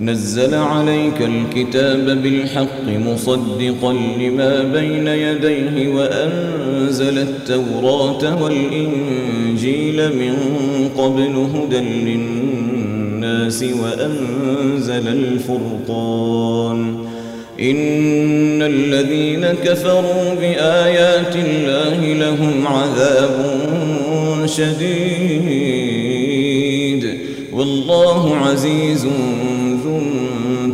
نزل عليك الكتاب بالحق مصدقا لما بين يديه وأنزل التوراة والإنجيل من قبل هدى للناس وأنزل الفرقان. إن الذين كفروا بآيات الله لهم عذاب شديد. والله عزيز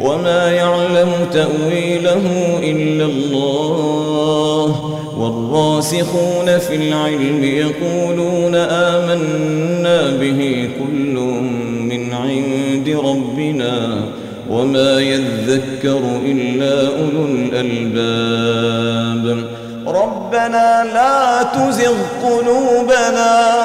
وما يعلم تأويله إلا الله. والراسخون في العلم يقولون آمنا به كل من عند ربنا وما يذكر إلا أولو الألباب. ربنا لا تزغ قلوبنا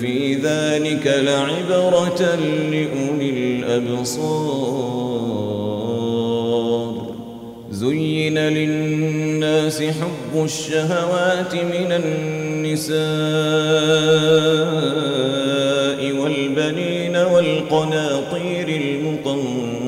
في ذلك لعبرة لأولي الأبصار. زين للناس حب الشهوات من النساء والبنين والقناطير المقنطرة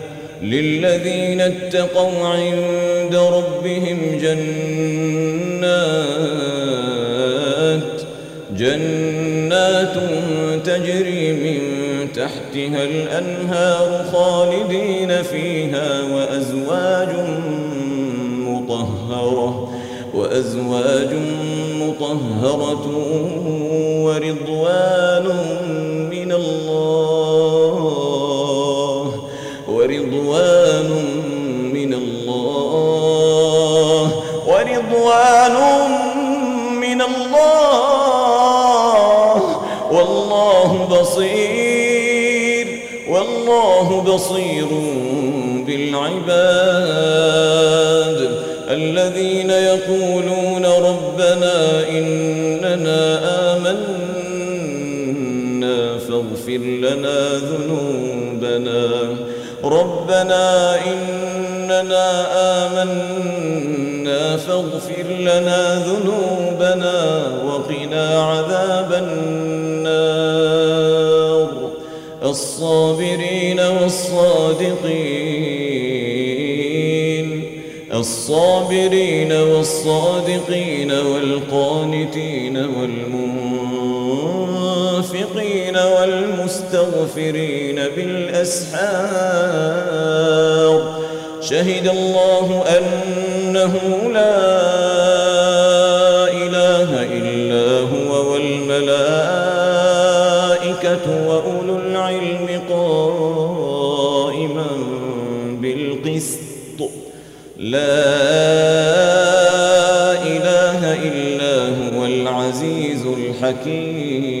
للذين اتقوا عند ربهم جنات جنات تجري من تحتها الأنهار خالدين فيها وأزواج مطهرة وأزواج مطهرة ورضوان ورضوان من الله. والله بصير والله بصير بالعباد. الذين يقولون ربنا إننا آمنا فاغفر لنا ذنوبنا. ربنا إننا آمنا فاغفر لنا ذنوبنا وقنا عذاب النار. الصابرين والصادقين الصابرين والصادقين والقانتين والمنفقين والمستغفرين بالأسحار. شهد الله أنه لا إله إلا هو والملائكة وأولو العلم قائما بالقسط. لا إله إلا هو العزيز الحكيم.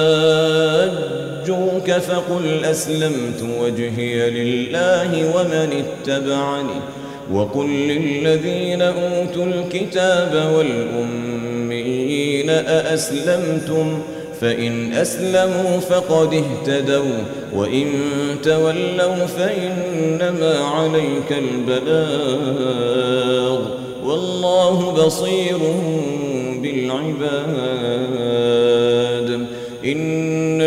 فقل أسلمت وجهي لله ومن اتبعني وقل للذين أوتوا الكتاب والأميين أأسلمتم ؟ فإن أسلموا فقد اهتدوا وإن تولوا فإنما عليك البلاغ والله بصير بالعباد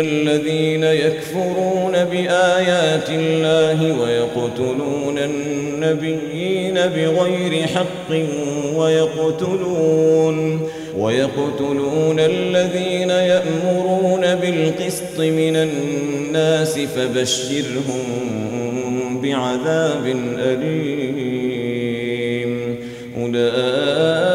الذين يكفرون بآيات الله ويقتلون النبيين بغير حق ويقتلون ويقتلون الذين يأمرون بالقسط من الناس فبشرهم بعذاب أليم. أولئك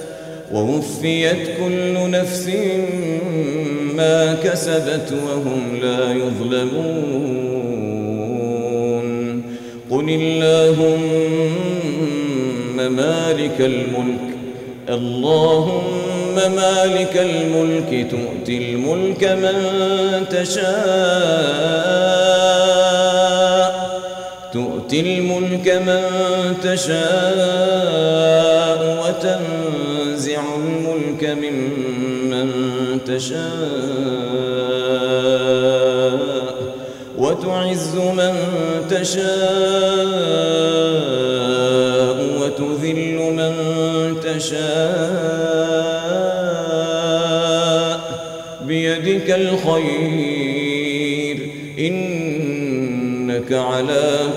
ووفيت كل نفس ما كسبت وهم لا يظلمون. قل اللهم مالك الملك اللهم مالك الملك تؤتي الملك من تشاء. تؤتي الملك من تشاء وتنزع الملك ممن تشاء وتعز من تشاء وتذل من تشاء بيدك الخير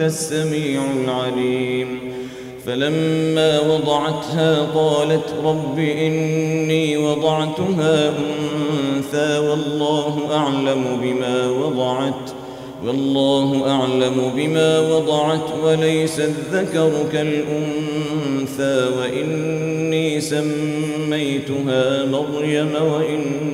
السميع العليم. فلما وضعتها قالت رب إني وضعتها أنثى والله أعلم بما وضعت والله أعلم بما وضعت وليس الذكر كالأنثى وإني سميتها مريم وإني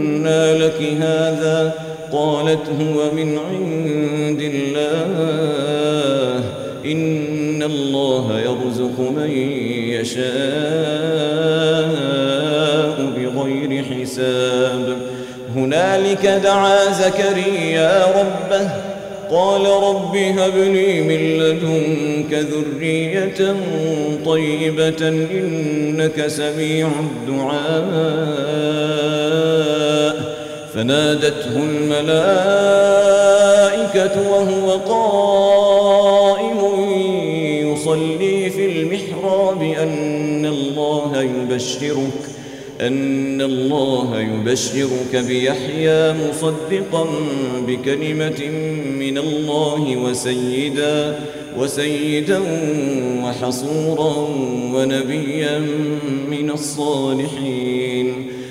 أنى لك هذا قالت هو من عند الله. إن الله يرزق من يشاء بغير حساب. هنالك دعا زكريا ربه. قال رب هب لي من لدنك ذرية طيبة إنك سميع الدعاء. فنادته الملائكة وهو قائم يصلي في المحراب أن الله يبشرك أن الله يبشرك بيحيى مصدقا بكلمة من الله وسيدا وسيدا وحصورا ونبيا من الصالحين.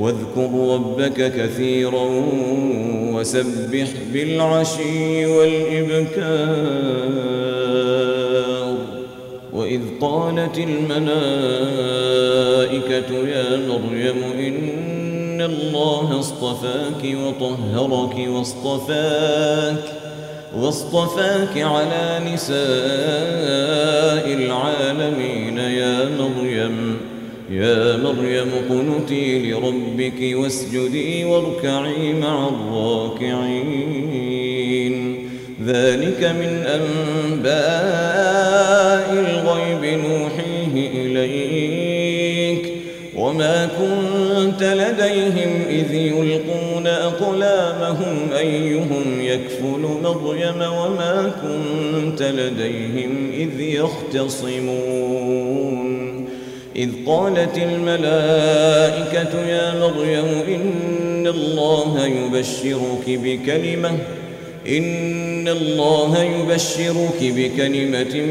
واذكر ربك كثيرا وسبح بالعشي والإبكار. وإذ قالت الملائكة يا مريم إن الله اصطفاك وطهرك واصطفاك واصطفاك على نساء العالمين يا مريم. يا مريم قنتي لربك واسجدي واركعي مع الراكعين. ذلك من أنباء الغيب نوحيه إليك. وما كنت لديهم إذ يلقون أقلامهم أيهم يكفل مريم وما كنت لديهم إذ يختصمون. إذ قالت الملائكة يا مريم إن الله يبشرك بكلمة إن الله يبشرك بكلمة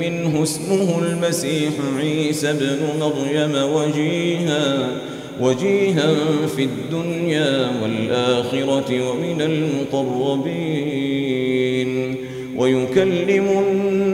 منه اسمه المسيح عيسى ابن مريم وجيها وجيها في الدنيا والآخرة ومن المقربين ويكلم الناس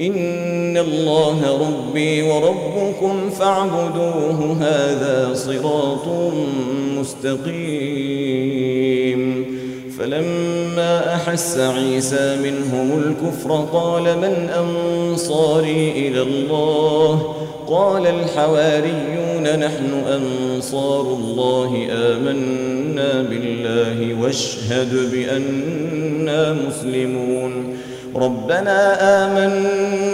إن الله ربي وربكم فاعبدوه هذا صراط مستقيم. فلما أحس عيسى منهم الكفر قال من أنصاري إلى الله؟ قال الحواريون نحن أنصار الله آمنا بالله واشهد بأننا مسلمون. ربنا آمنا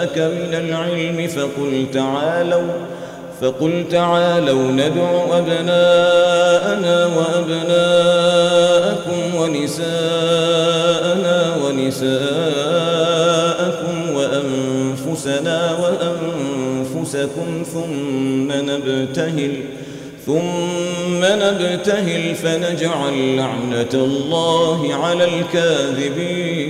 جاءك من العلم فقل تعالوا فقل تعالوا ندع أبناءنا وأبناءكم ونساءنا ونساءكم وأنفسنا وأنفسكم ثم نبتهل ثم نبتهل فنجعل لعنة الله على الكاذبين.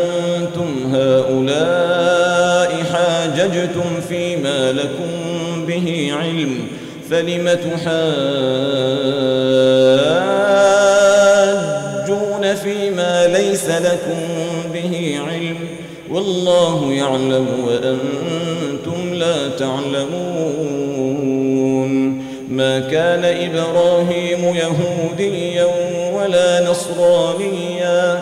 هؤلاء حاججتم فيما لكم به علم فلم تحاجون فيما ليس لكم به علم؟ والله يعلم وأنتم لا تعلمون. ما كان إبراهيم يهوديا ولا نصرانيا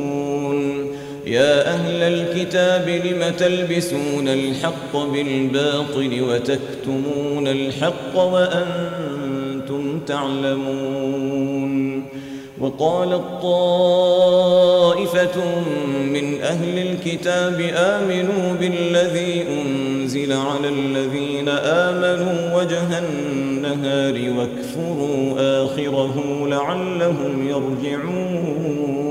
يا أهل الكتاب لم تلبسون الحق بالباطل وتكتمون الحق وأنتم تعلمون؟ وقالت طائفة من أهل الكتاب آمنوا بالذي أنزل على الذين آمنوا وجه النهار واكفروا آخره لعلهم يرجعون.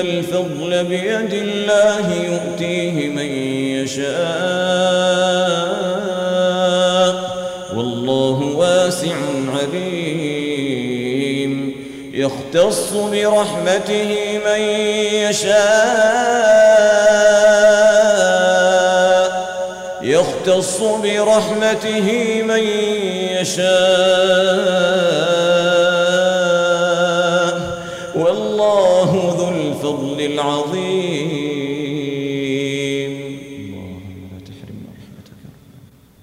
الفضل بيد الله يؤتيه من يشاء. والله واسع عليم. يختص برحمته من يشاء. يختص برحمته من يشاء. والله العظيم.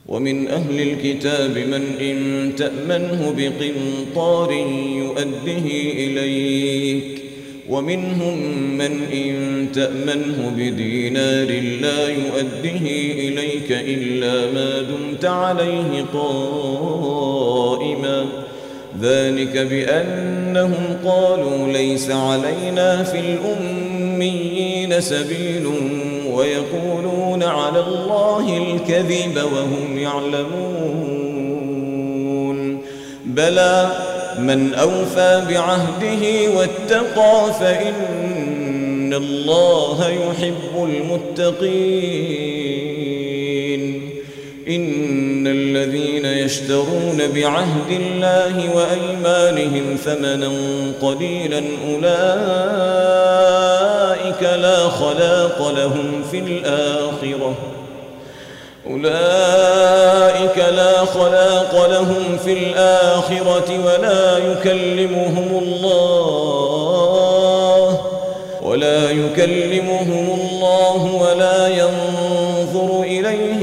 ومن أهل الكتاب من إن تأمنه بقنطار يؤده إليك. ومنهم من إن تأمنه بدينار لا يؤده إليك إلا ما دمت عليه قائما. ذلك بأنهم قالوا ليس علينا في الأميين سبيل ويقولون على الله الكذب وهم يعلمون. بلى من أوفى بعهده واتقى فإن الله يحب المتقين. إن الذين يشترون بعهد الله وأيمانهم ثمنا قليلا أولئك لا خلاق لهم في الآخرة. أولئك لا خلاق لهم في الآخرة ولا يكلمهم الله ولا يكلمهم الله ولا ينظر إليهم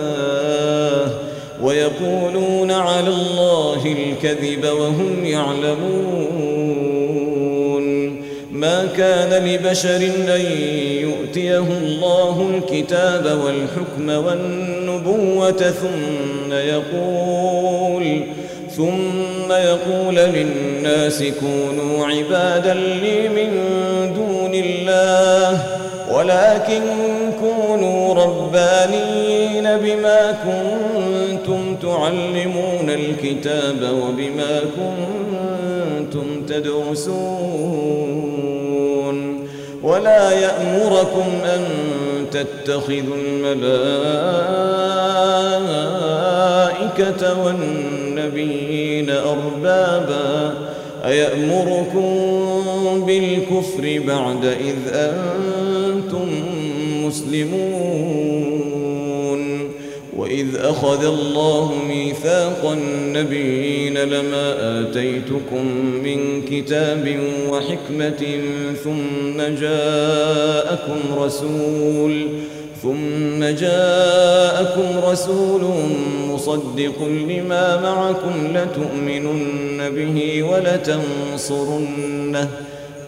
ويقولون على الله الكذب وهم يعلمون ما كان لبشر أن يؤتيه الله الكتاب والحكم والنبوة ثم يقول ثم يقول للناس كونوا عبادا لي من دون الله ولكن كونوا ربانين بما كنتم تعلمون الكتاب وبما كنتم تدرسون ولا يأمركم أن تتخذوا الملائكة والنبيين أربابا أيأمركم بالكفر بعد إذ أنتم مسلمون وإذ أخذ الله ميثاق النبيين لما آتيتكم من كتاب وحكمة ثم جاءكم رسول ثم جاءكم رسول مصدق لما معكم لتؤمنن به ولتنصرنه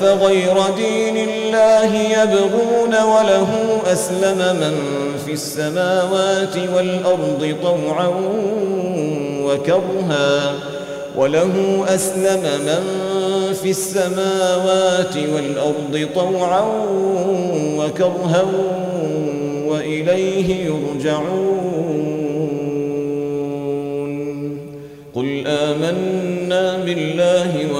أفغير دين الله يبغون وله أسلم من في السماوات والأرض طوعا وكرها وله أسلم من في السماوات والأرض طوعا وكرها وإليه يرجعون. قل آمنا بالله أنزل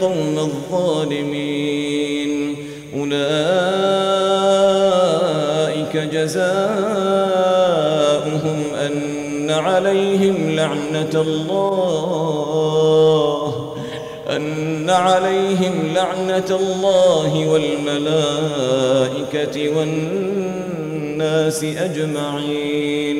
القوم الظالمين. أولئك جزاؤهم أن عليهم لعنة الله أن عليهم لعنة الله والملائكة والناس أجمعين.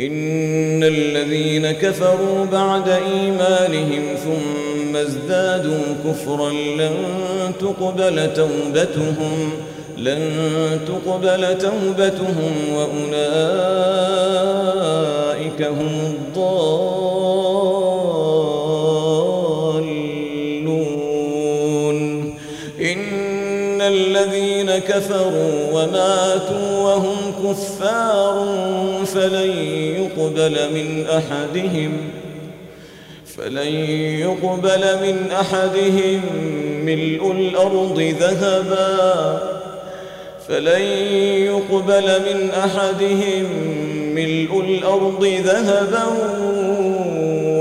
إن الذين كفروا بعد إيمانهم ثم ازدادوا كفرا لن تقبل توبتهم لن تقبل توبتهم وأولئك هم الضالون. إن الذين كفروا وماتوا وهم كفار فلن يقبل من أحدهم فلن يقبل من أحدهم ملء الأرض ذهبا فلن يقبل من أحدهم ملء الأرض ذهبا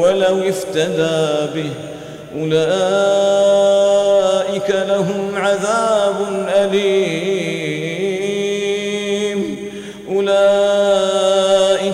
ولو افتدى به أولئك لهم عذاب أليم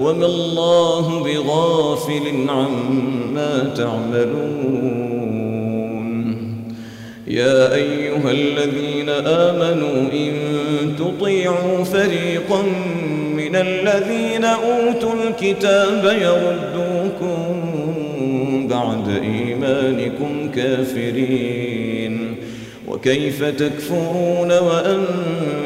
وما الله بغافل عما تعملون. يا أيها الذين آمنوا إن تطيعوا فريقا من الذين أوتوا الكتاب يردوكم بعد إيمانكم كافرين. وكيف تكفرون وأنتم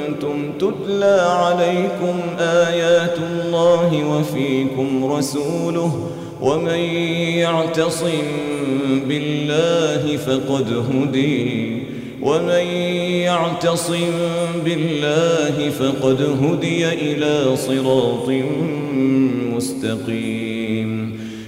تتلى عليكم آيات الله وفيكم رسوله ومن يعتصم بالله فقد هدي ومن يعتصم بالله فقد هدي إلى صراط مستقيم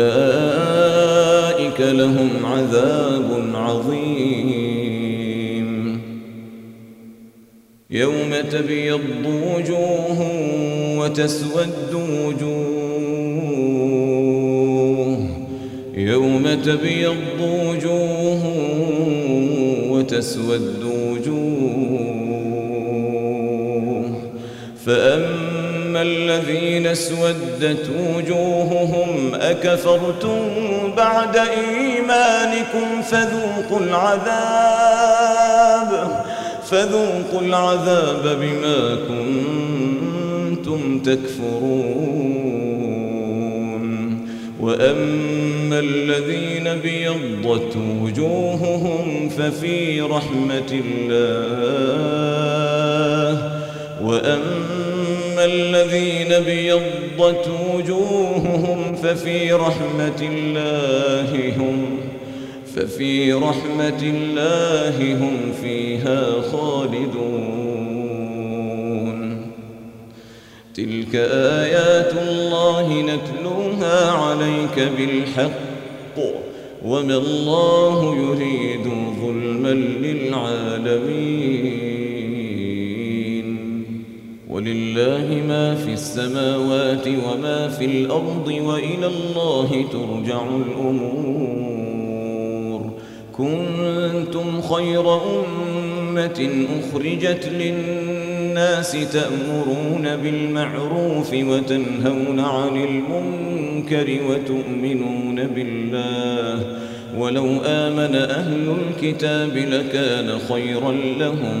وأولئك لهم عذاب عظيم. يوم تبيض وجوه وتسود وجوه. يوم تبيض وجوه وتسود وجوه. فأما الذين اسودت وجوههم أكفرتم بعد إيمانكم فذوقوا العذاب فذوقوا العذاب بما كنتم تكفرون. وأما الذين بيضت وجوههم ففي رحمة الله. وأما الذين بيضت وجوههم ففي رحمة الله هم ففي رحمة الله هم فيها خالدون. تلك آيات الله نتلوها عليك بالحق وما الله يريد ظلما للعالمين. ولله ما في السماوات وما في الأرض وإلى الله ترجع الأمور. كنتم خير أمة أخرجت للناس تأمرون بالمعروف وتنهون عن المنكر وتؤمنون بالله. ولو آمن أهل الكتاب لكان خيرا لهم.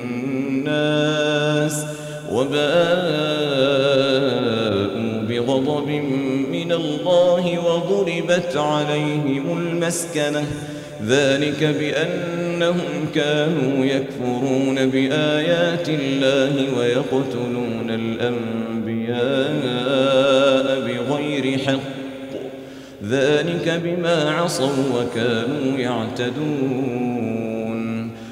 وباءوا بغضب من الله وضربت عليهم المسكنة. ذلك بأنهم كانوا يكفرون بآيات الله ويقتلون الأنبياء بغير حق. ذلك بما عصوا وكانوا يعتدون.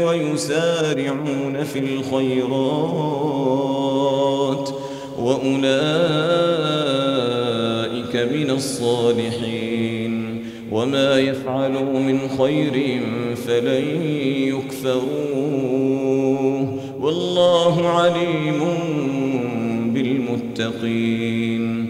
ويسارعون في الخيرات وأولئك من الصالحين وما يفعلوا من خير فلن يكفروه والله عليم بالمتقين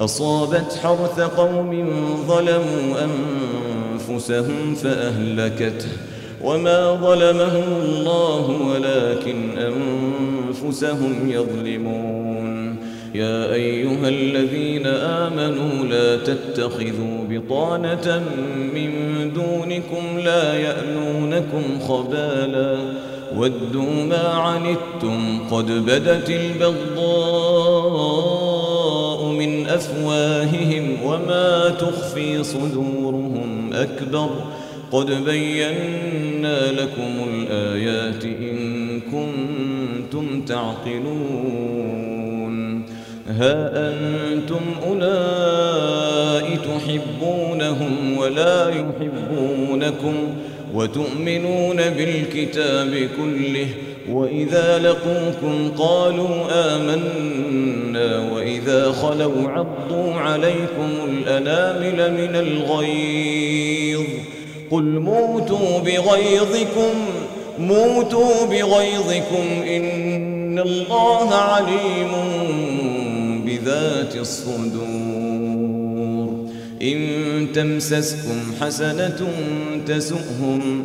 أصابت حرث قوم ظلموا أنفسهم فأهلكته وما ظلمهم الله ولكن أنفسهم يظلمون. يا أيها الذين آمنوا لا تتخذوا بطانة من دونكم لا يألونكم خبالا ودوا ما عنتم قد بدت البغضاء أفواههم وما تخفي صدورهم أكبر قد بينا لكم الآيات إن كنتم تعقلون ها أنتم أولئك تحبونهم ولا يحبونكم وتؤمنون بالكتاب كله وإذا لقوكم قالوا آمنا وإذا خلوا عضوا عليكم الأنامل من الغيظ قل موتوا بغيظكم موتوا بغيظكم إن الله عليم بذات الصدور إن تمسسكم حسنة تسؤهم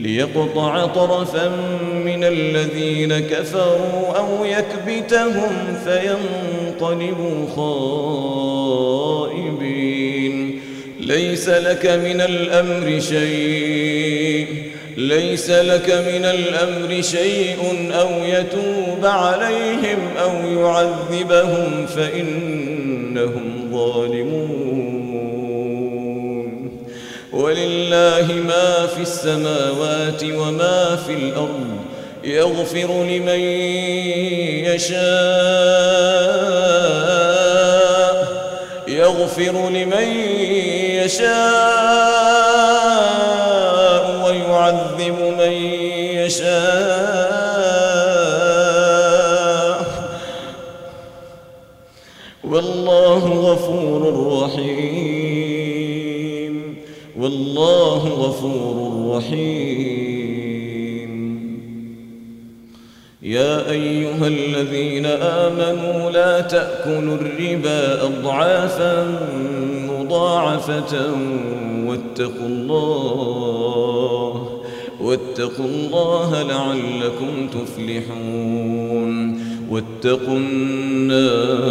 ليقطع طرفا من الذين كفروا أو يكبتهم فينقلبوا خائبين. ليس لك من الأمر شيء ليس لك من الأمر شيء أو يتوب عليهم أو يعذبهم فإنهم ظالمون. ولله ما في السماوات وما في الأرض يغفر لمن يشاء يغفر لمن يشاء ويعذب من يشاء. والله غفور رحيم. والله غفور رحيم. يا أيها الذين آمنوا لا تأكلوا الربا أضعافا مضاعفة واتقوا الله واتقوا الله لعلكم تفلحون واتقوا النار.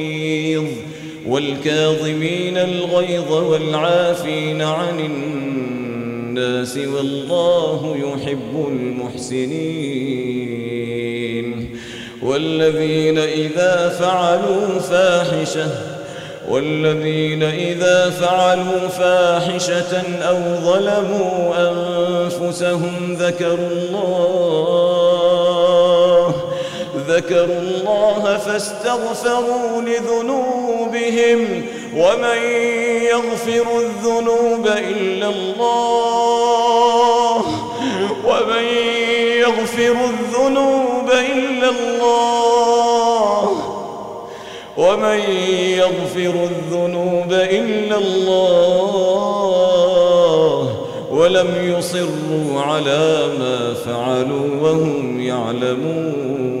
والكاظمين الغيظ والعافين عن الناس والله يحب المحسنين والذين إذا فعلوا فاحشة والذين إذا فعلوا فاحشة أو ظلموا أنفسهم ذكروا الله ذكروا الله فاستغفروا لذنوبهم ومن يغفر الذنوب إلا الله ومن يغفر الذنوب إلا الله ومن يغفر الذنوب إلا الله ولم يصروا على ما فعلوا وهم يعلمون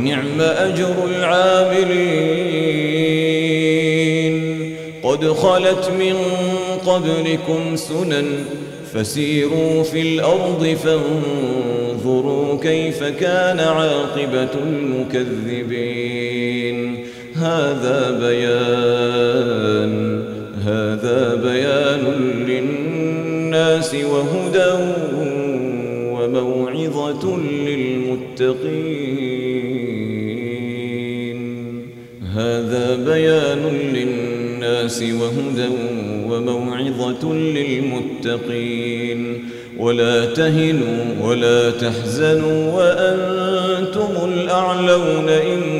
ونعم أجر العاملين. قد خلت من قبلكم سنن فسيروا في الأرض فانظروا كيف كان عاقبة المكذبين. هذا بيان هذا بيان للناس وهدى وموعظة للمتقين. هذا بيان للناس وهدى وموعظة للمتقين. ولا تهنوا ولا تحزنوا وأنتم الأعلون إن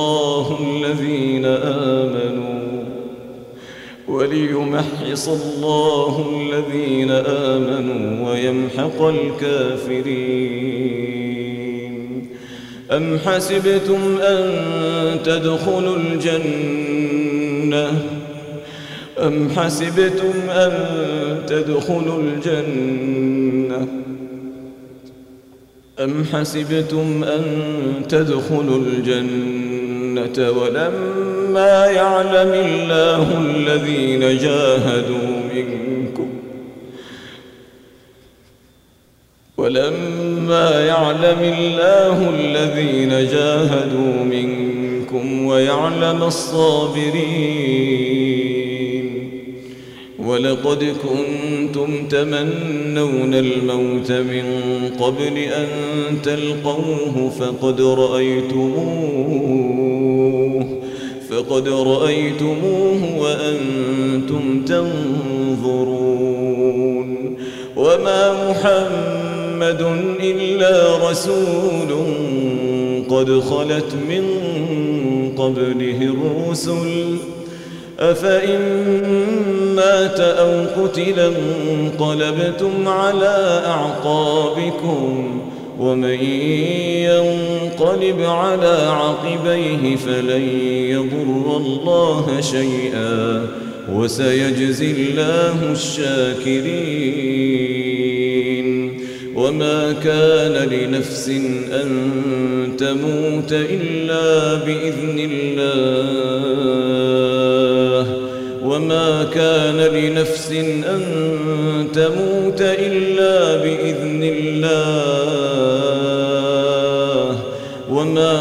وليمحص الله الذين آمنوا ويمحق الكافرين. أم حسبتم أن تدخلوا الجنة؟ أم حسبتم أن تدخلوا الجنة؟ أم حسبتم أن تدخلوا الجنة ولما يعلم الله الذين جاهدوا منكم ولما يعلم الله الذين جاهدوا منكم ويعلم الصابرين ولقد كنتم تمنون الموت من قبل أن تلقوه فقد رأيتموه فقد رأيتموه وأنتم تنظرون. وما محمد إلا رسول قد خلت من قبله الرسل. أفإن مات أو قتل انقلبتم على أعقابكم. ومن ينقلب على عقبيه فلن يضر الله شيئا وسيجزي الله الشاكرين. وما كان لنفس أن تموت إلا بإذن الله. وما كان لنفس أن تموت إلا بإذن الله.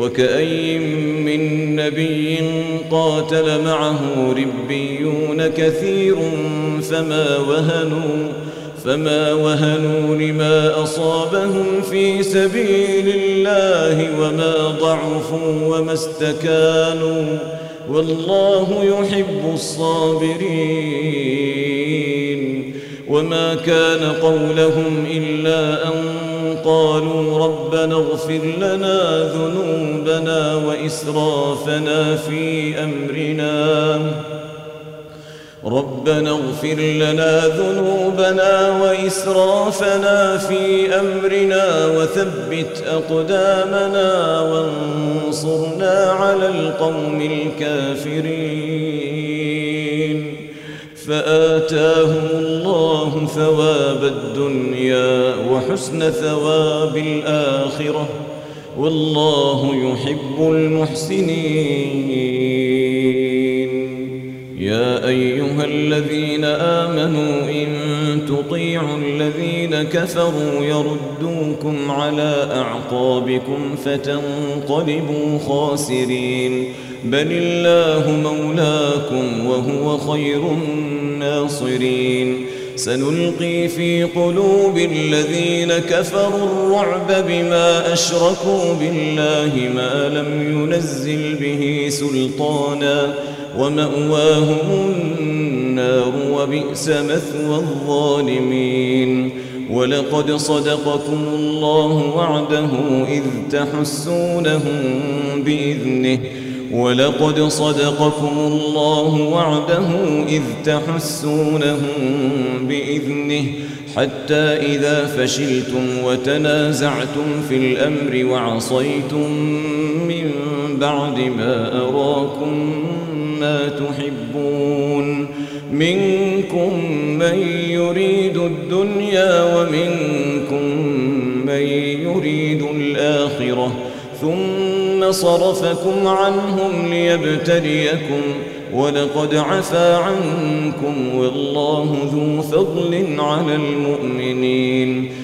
وكأي من نبي قاتل معه ربيون كثير فما وهنوا فما وهنوا لما أصابهم في سبيل الله وما ضعفوا وما استكانوا والله يحب الصابرين وما كان قولهم إلا أن قالوا ربنا اغفر لنا ذنوبنا وإسرافنا في أمرنا. ربنا اغفر لنا ذنوبنا وإسرافنا في أمرنا وثبت أقدامنا وانصرنا على القوم الكافرين. فآتاهم الله ثواب الدنيا وحسن ثواب الآخرة. والله يحب المحسنين. يا أيها الذين آمنوا إن تطيعوا الذين كفروا يردوكم على أعقابكم فتنقلبوا خاسرين. بل الله مولاكم وهو خير الناصرين. سنلقي في قلوب الذين كفروا الرعب بما أشركوا بالله ما لم ينزل به سلطانا. ومأواهم وبئس مثوى الظالمين. ولقد صدقكم الله وعده إذ تحسونهم بإذنه. ولقد صدقكم الله وعده إذ تحسونهم بإذنه. حتى إذا فشلتم وتنازعتم في الأمر وعصيتم من بعد ما أراكم ما تحبون. منكم من يريد الدنيا ومنكم من يريد الآخرة. ثم صرفكم عنهم ليبتليكم ولقد عفا عنكم والله ذو فضل على المؤمنين.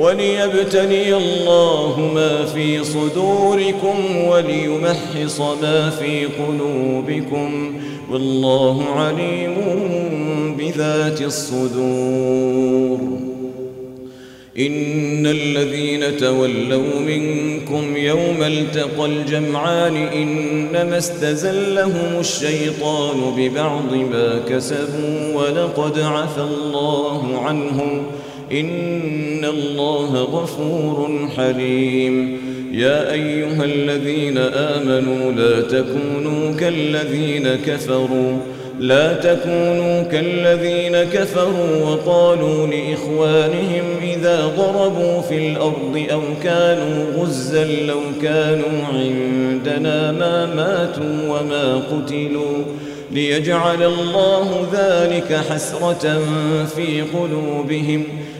وليبتلي الله ما في صدوركم وليمحص ما في قلوبكم والله عليم بذات الصدور. إن الذين تولوا منكم يوم التقى الجمعان إنما استزلهم الشيطان ببعض ما كسبوا ولقد عفى الله عنهم إن الله غفور حليم. يا أيها الذين آمنوا لا تكونوا كالذين كفروا. لا تكونوا كالذين كفروا وقالوا لإخوانهم إذا ضربوا في الأرض أو كانوا غزا لو كانوا عندنا ما ماتوا وما قتلوا. ليجعل الله ذلك حسرة في قلوبهم.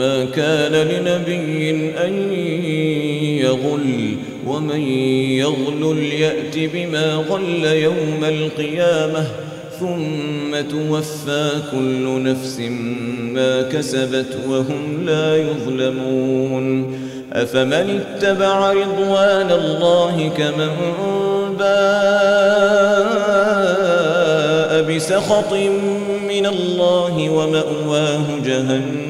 وما كان لنبي أن يغل ومن يغل يأت بما غل يوم القيامة ثم توفى كل نفس ما كسبت وهم لا يظلمون أفمن اتبع رضوان الله كمن باء بسخط من الله ومأواه جهنم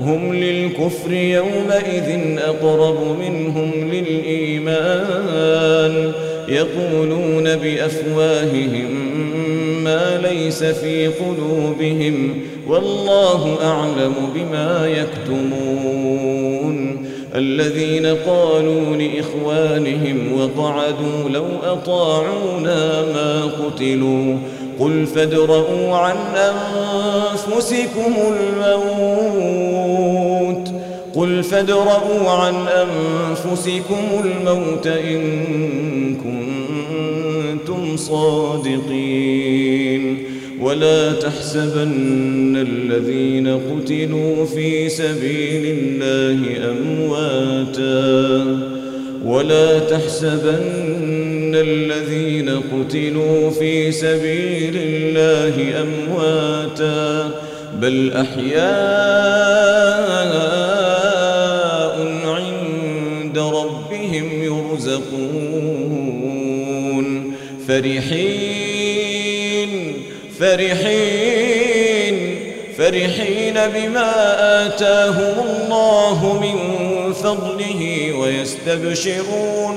هم للكفر يومئذ أقرب منهم للإيمان. يقولون بأفواههم ما ليس في قلوبهم والله أعلم بما يكتمون. الذين قالوا لإخوانهم وقعدوا لو أطاعونا ما قتلوا قل فادرؤوا عن أنفسكم الموت. قل فادرؤوا عن أنفسكم الموت إن كنتم صادقين. ولا تحسبن الذين قتلوا في سبيل الله أمواتا. ولا تحسبن الذين قتلوا في سبيل الله أمواتا بل أحياء عند ربهم يرزقون. فرحين فرحين فرحين بما آتاهم الله من فضله ويستبشرون.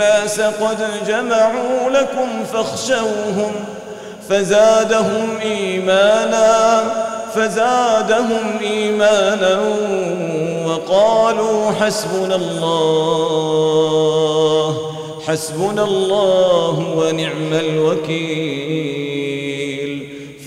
قد جمعوا لكم فاخشوهم فزادهم إيمانا فزادهم إيمانا وقالوا حسبنا الله حسبنا الله ونعم الوكيل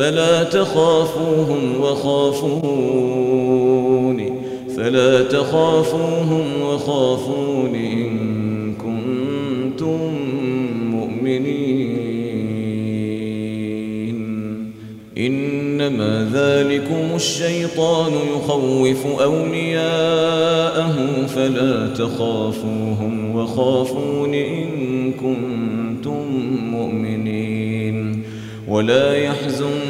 فلا تخافوهم وخافون فلا تخافوهم وخافون إن كنتم مؤمنين. إنما ذلكم الشيطان يخوف أولياءه فلا تخافوهم وخافون إن كنتم مؤمنين. ولا يحزنك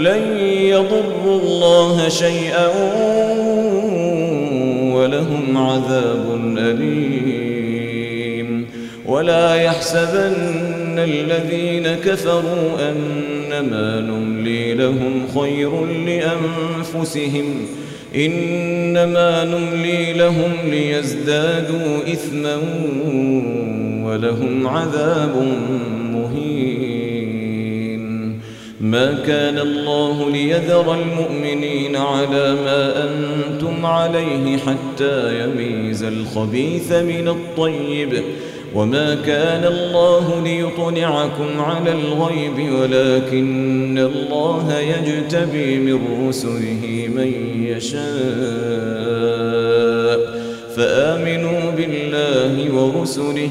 لن يضروا الله شيئا ولهم عذاب أليم. ولا يحسبن الذين كفروا أنما نملي لهم خير لأنفسهم إنما نملي لهم ليزدادوا إثما ولهم عذاب مهين. ما كان الله ليذر المؤمنين على ما أنتم عليه حتى يميز الخبيث من الطيب. وما كان الله ليطلعكم على الغيب ولكن الله يجتبي من رسله من يشاء. فآمنوا بالله ورسله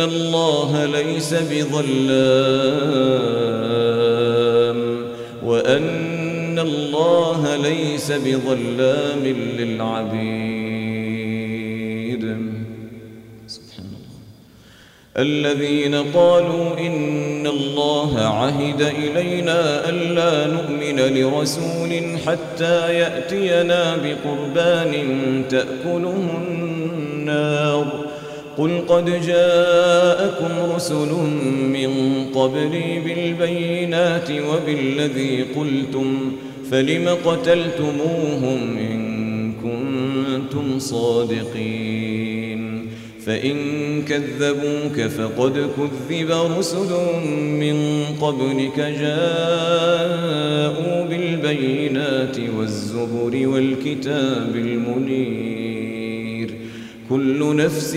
الله ليس بظلام وأن الله ليس بظلام للعبيد. سبحان الله. الذين قالوا إن الله عهد إلينا ألا نؤمن لرسول حتى يأتينا بقربان تأكله النار قل قد جاءكم رسل من قبلي بالبينات وبالذي قلتم فلم قتلتموهم إن كنتم صادقين؟ فإن كذبوك فقد كذب رسل من قبلك جاءوا بالبينات والزبر والكتاب المنير. كل نفس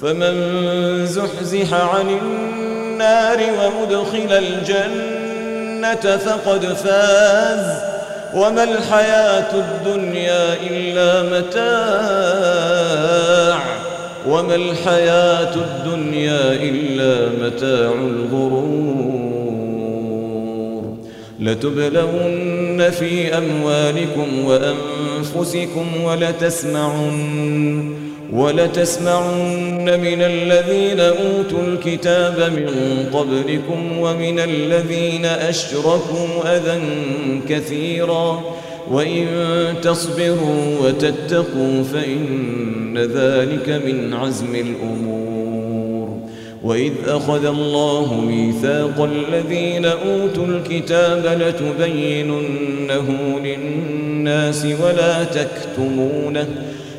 فمن زحزح عن النار وأدخل الجنة فقد فاز. وما الحياة الدنيا إلا متاع. وما الحياة الدنيا إلا متاع الغرور. لتبلون في أموالكم وأنفسكم ولتسمعن ولتسمعن من الذين أوتوا الكتاب من قبلكم ومن الذين أشركوا أذى كثيرا وإن تصبروا وتتقوا فإن ذلك من عزم الأمور وإذ أخذ الله ميثاق الذين أوتوا الكتاب لتبيننه للناس ولا تكتمونه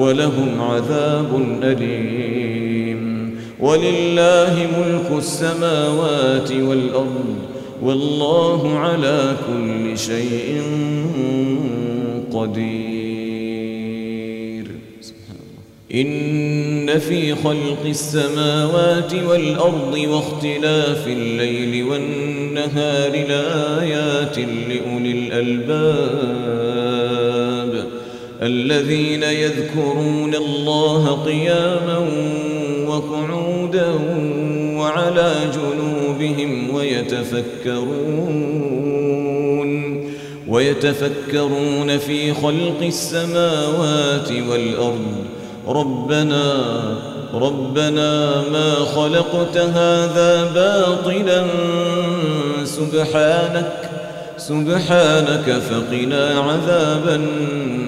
ولهم عذاب أليم. ولله ملك السماوات والأرض والله على كل شيء قدير. إن في خلق السماوات والأرض واختلاف الليل والنهار لآيات لأولي الألباب. الذين يذكرون الله قياما وقعودا وعلى جنوبهم ويتفكرون ويتفكرون في خلق السماوات والأرض. ربنا ربنا ما خلقت هذا باطلا سبحانك سبحانك فقنا عذاب النار.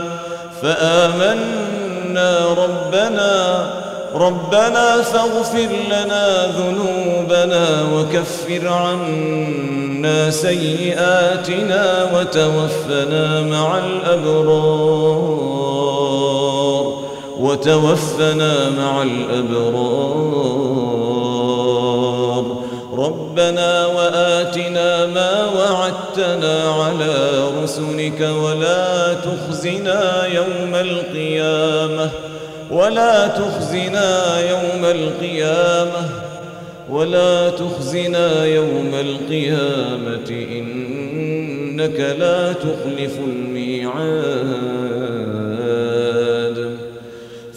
فآمنا ربنا ربنا فاغفر لنا ذنوبنا وكفر عنا سيئاتنا وتوفنا مع الأبرار وتوفنا مع الأبرار. ربنا وآتنا ما وعدتنا على رسلك ولا تخزنا يوم القيامة ولا تخزنا يوم القيامة ولا تخزنا يوم القيامة إنك لا تخلف الميعاد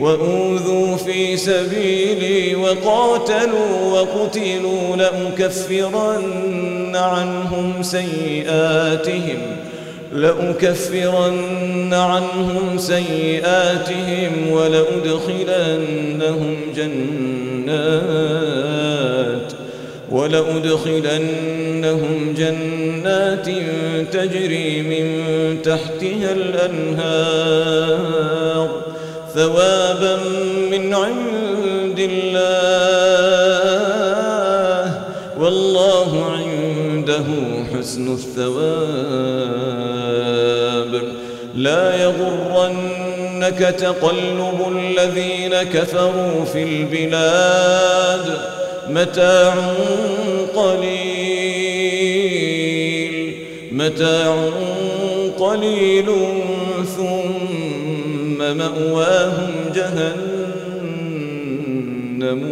وأوذوا في سبيلي وقاتلوا وقتلوا لأكفرن عنهم سيئاتهم لأكفرن عنهم سيئاتهم ولأدخلنهم جنات ولأدخلنهم جنات تجري من تحتها الأنهار. ثوابا من عند الله. والله عنده حسن الثواب. لا يغرنك تقلب الذين كفروا في البلاد. متاع قليل. متاع قليل ثم مأواهم جهنم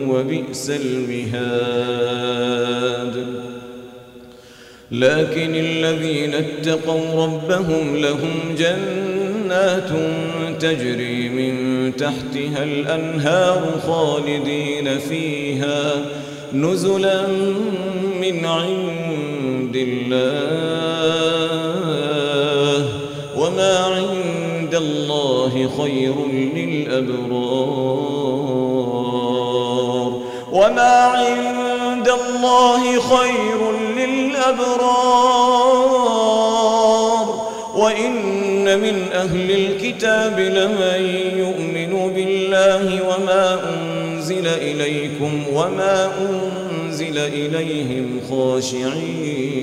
وبئس المهاد. لكن الذين اتقوا ربهم لهم جنات تجري من تحتها الأنهار خالدين فيها. نزلا من عند الله. الله خير للأبرار. وما عند الله خير للأبرار. وإن من أهل الكتاب لمن يؤمن بالله وما أنزل إليكم وما أنزل إليهم خاشعين.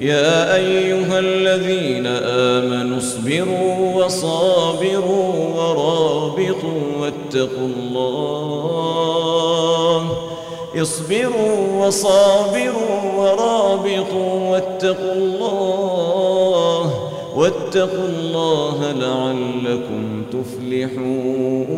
يا أيها الذين آمنوا اصبروا وصابروا ورابطوا واتقوا الله. اصبروا وصابروا ورابطوا واتقوا الله. واتقوا الله لعلكم تفلحون.